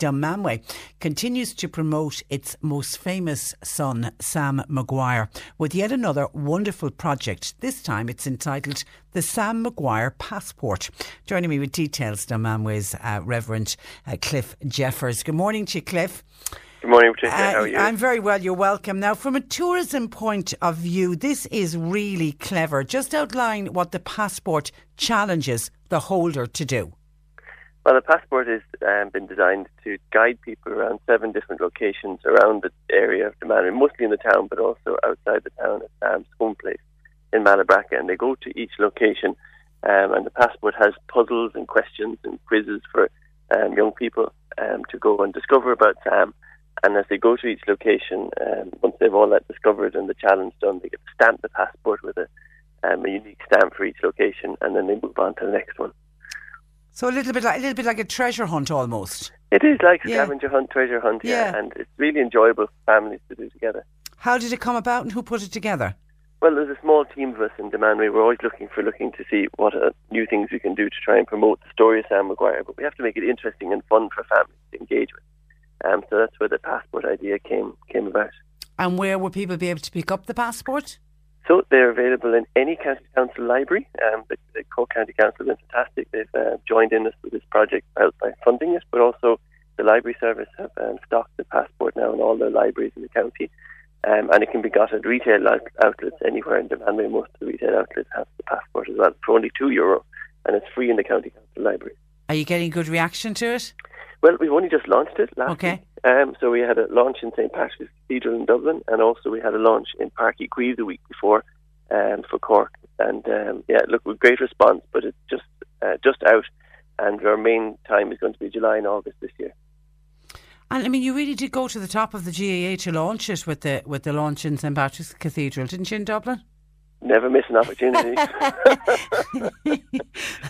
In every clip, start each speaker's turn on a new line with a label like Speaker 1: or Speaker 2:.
Speaker 1: Dunmanway continues to promote its most famous son, Sam Maguire, with yet another wonderful project. This time it's entitled The Sam Maguire Passport. Joining me with details, Dunmanway's uh, Reverend uh, Cliff Jeffers. Good morning to you, Cliff.
Speaker 2: Good morning, Patricia. Uh, How are you?
Speaker 1: I'm very well. You're welcome. Now, from a tourism point of view, this is really clever. Just outline what the passport challenges the holder to do.
Speaker 2: Well, the passport has um, been designed to guide people around seven different locations around the area of Dunmanway, mostly in the town, but also outside the town at Sam's home place in Malabracca. And they go to each location, um, and the passport has puzzles and questions and quizzes for um, young people um, to go and discover about Sam. And as they go to each location, um, once they've all that discovered and the challenge done, they get to stamp the passport with a, um, a unique stamp for each location, and then they move on to the next one.
Speaker 1: So a little bit like a little bit like a treasure hunt almost.
Speaker 2: It is like
Speaker 1: Yeah.
Speaker 2: scavenger hunt, treasure hunt, yeah.
Speaker 1: Yeah.
Speaker 2: and it's really enjoyable for families to do together.
Speaker 1: How did it come about and who put it together?
Speaker 2: Well, there's a small team of us in Dunmanway. We're always looking for looking to see what uh, new things we can do to try and promote the story of Sam Maguire, but we have to make it interesting and fun for families to engage with. Um, so that's where the passport idea came came about.
Speaker 1: And where will people be able to pick up the passport?
Speaker 2: So they're available in any county council library. Um, the, the Cork County Council has been fantastic. They've uh, joined in us with this project by, by funding it, but also the library service have um, stocked the passport now in all the libraries in the county. Um, and it can be got at retail out- outlets anywhere in Dunmanway. Most of the retail outlets have the passport as well for only two euro, and it's free in the county council library.
Speaker 1: Are you getting good reaction to it?
Speaker 2: Well, we've only just launched it last
Speaker 1: Okay.
Speaker 2: week. Um, so we had a launch in St Patrick's Cathedral in Dublin, and also we had a launch in Páirc Uí Chaoimh the week before um, for Cork. And um, yeah, look, with great response, but it's just uh, just out, and our main time is going to be July and August this year.
Speaker 1: And I mean, you really did go to the top of the GAA to launch it with the with the launch in St Patrick's Cathedral, didn't you, in Dublin?
Speaker 2: Never miss an opportunity. the,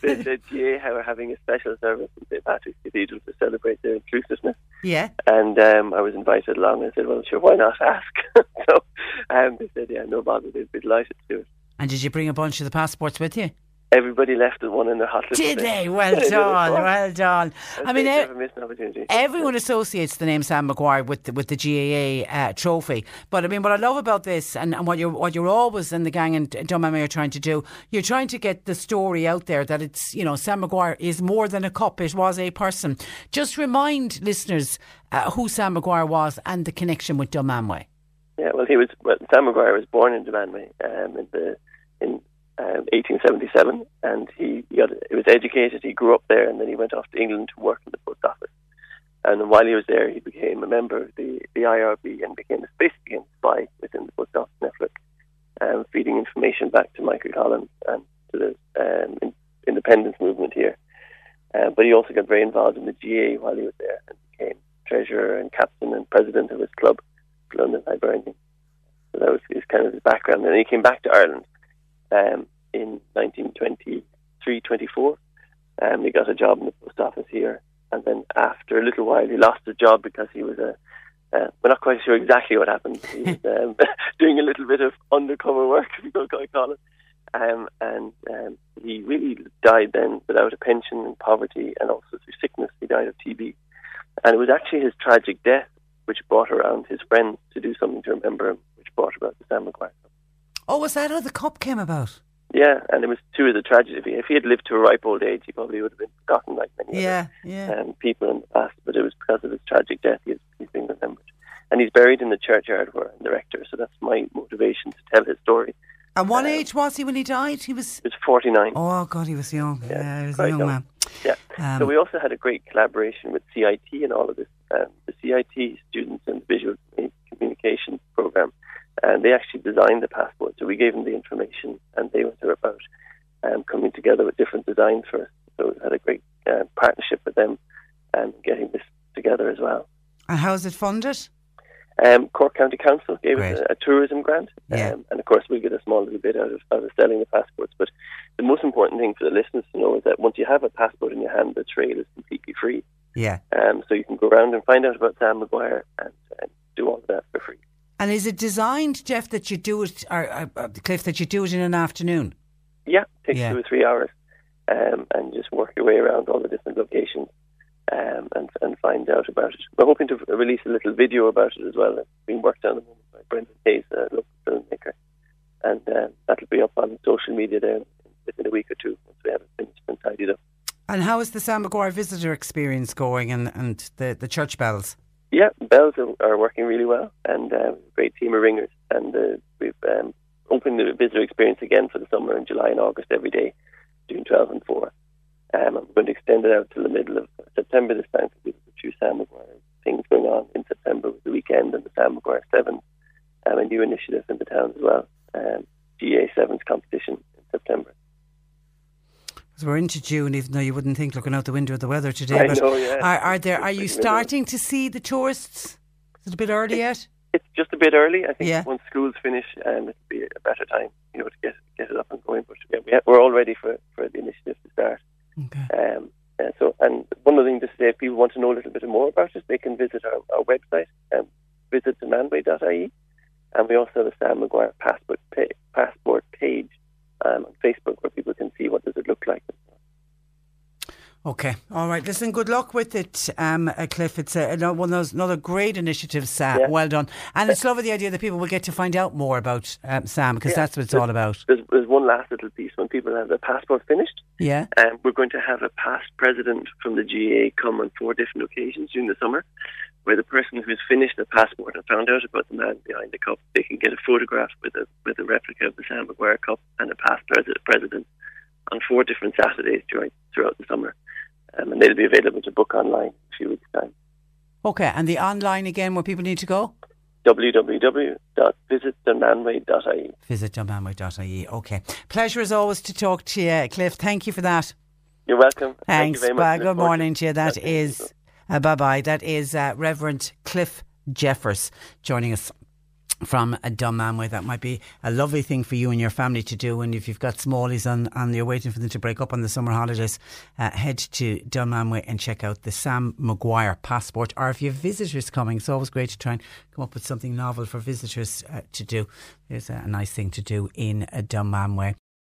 Speaker 2: the GAA are having a special service in St Patrick's Cathedral to celebrate their inclusiveness.
Speaker 1: Yeah.
Speaker 2: And um, I was invited along and I said, well, sure, why not ask? so um, they said, yeah, no bother, they'd be delighted to do it.
Speaker 1: And did you bring a bunch of the passports with you?
Speaker 2: Everybody left with one in their hot
Speaker 1: Did they? Well
Speaker 2: They did, of
Speaker 1: done, well done. I mean,
Speaker 2: never
Speaker 1: e-
Speaker 2: miss an opportunity.
Speaker 1: everyone associates the name Sam Maguire with the, with the GAA uh, trophy. But I mean, what I love about this, and, and what you're what you're always in the gang and Dunmanway are trying to do, you're trying to get the story out there that it's you know Sam Maguire is more than a cup; it was a person. Just remind listeners uh, who Sam Maguire was and the connection with Dunmanway.
Speaker 2: Yeah, well, he was. Well, Sam Maguire was born in Dunmanway um, in the in um, 1877, and he, he got he was educated. He grew up there, and then he went off to England to work in the post office. And while he was there, he became a member of the, the IRB and became a basically a spy within the post office network, um, feeding information back to Michael Collins and to the um, in, independence movement here. Uh, but he also got very involved in the GAA while he was there and became treasurer and captain and president of his club, London Hibernian. So that was his kind of his background. And he came back to Ireland um, in 1923, 24. Um, he got a job in the post office here. And then after a little while, he lost his job because he was a uh, we're not quite sure exactly what happened. He was um, doing a little bit of undercover work, if you could call it. Um, and um, he really died then without a pension and poverty and also through sickness. He died of TB. And it was actually his tragic death which brought around his friends to do something to remember him, which brought about the Sam Maguire. Cup.
Speaker 1: Oh, was that how the cup came about?
Speaker 2: Yeah, and it was too of the tragedy. If he had lived to a ripe old age, he probably would have been forgotten like many
Speaker 1: Yeah,
Speaker 2: other
Speaker 1: yeah.
Speaker 2: um, people in the past. But it was because of his tragic death he's, he's being remembered. And he's buried in the churchyard where I'm the rector, so that's my motivation to tell his story.
Speaker 1: And what age was he when he died? He was.
Speaker 2: He was 49.
Speaker 1: Oh God, he was young. Yeah, he was a young
Speaker 2: young.
Speaker 1: man.
Speaker 2: Yeah.
Speaker 1: Um,
Speaker 2: so we also had a great collaboration with CIT and all of this. Um, the CIT students in the visual communication program, and they actually designed the passport. So we gave them the information, and they went about um, coming together with different designs for us. So we had a great uh, partnership with them and getting this together as well.
Speaker 1: And how is it funded?
Speaker 2: Um, Cork County Council gave
Speaker 1: Great.
Speaker 2: us a, a tourism grant,
Speaker 1: Yeah.
Speaker 2: um, and of course we get a small little bit out of, out of selling the passports. But the most important thing for the listeners to know is that once you have a passport in your hand, the trail is completely free.
Speaker 1: Yeah.
Speaker 2: Um, so you can go around and find out about Sam Maguire and, and do all of that for free.
Speaker 1: And is it designed, Jeff, that you do it, or uh, uh, Cliff, that you do it in an afternoon?
Speaker 2: Yeah, takes
Speaker 1: Yeah.
Speaker 2: two or three hours, um, and just work your way around all the different locations um, and and find out about it. We're hoping to release a little video about it as well. It's being worked on at the moment by Brendan Hayes, a local filmmaker, and um, that'll be up on social media there within a week or two once we have it finished and tidied up.
Speaker 1: And how is the Sam Maguire visitor experience going and, and the, the church bells?
Speaker 2: Yeah, bells are, are working really well, and a great team of ringers. And uh, we've um, opened the visitor experience again for the summer in July and August every day, June 12 and 4. Um, I'm going to extend it out to the middle of September this time because a few Sam Maguire things going on in September with the weekend and the Sam Maguire Sevens, um, a new initiative in the town as well, um, GAA Sevens competition in September.
Speaker 1: Because we're into June, even though you wouldn't think looking out the window of the weather today.
Speaker 2: I
Speaker 1: but
Speaker 2: know, yeah.
Speaker 1: are, are there? Are you starting to see the tourists? Is it a bit early yet?
Speaker 2: It's just a bit early. I think
Speaker 1: Yeah.
Speaker 2: once schools finish, um, it'll be a better time, you know, to get get it up and going. But yeah, we ha- we're all ready for, for the initiative to start.
Speaker 1: Okay.
Speaker 2: Um, uh, so, and one other thing to say, if people want to know a little bit more about it, they can visit our, our website, um, visit dunmanway.ie, and we also have a Sam Maguire passport pa- passport page um, on Facebook where people can see what does it look like.
Speaker 1: Okay. All right. Listen, good luck with it, um, uh, Cliff. It's a, another one of those, another great initiatives. Sam.
Speaker 2: Yeah.
Speaker 1: Well done. And it's lovely the idea that people will get to find out more about um, Sam because
Speaker 2: Yeah.
Speaker 1: that's what it's all about.
Speaker 2: There's, there's one last little piece. When people have their passport finished,
Speaker 1: Yeah.
Speaker 2: Um, we're going to have a past president from the GAA come on four different occasions during the summer, where the person who's finished the passport and found out about the man behind the cup, they can get a photograph with a with a replica of the Sam Maguire Cup and a past pres- on four different Saturdays during throughout the summer, um, and they'll be available to book online in a few weeks' time.
Speaker 1: Okay. And the online again where people need to go?
Speaker 2: www.visitdunmanway.ie.
Speaker 1: Visit dunmanway.ie. Okay. Pleasure as always to talk to you, Cliff. Thank you for that.
Speaker 2: You're welcome. Thank
Speaker 1: Thanks.
Speaker 2: you very much.
Speaker 1: Bye. Good morning to you. That
Speaker 2: chatting
Speaker 1: is,
Speaker 2: you.
Speaker 1: Uh, bye bye. That is uh, Reverend Cliff Jeffers joining us from uh, Dunmanway. That might be a lovely thing for you and your family to do. And if you've got smallies on, and you're waiting for them to break up on the summer holidays, uh, head to Dunmanway and check out the Sam Maguire passport. Or if you have visitors coming, it's always great to try and come up with something novel for visitors uh, to do. It's a nice thing to do in uh, Dunmanway.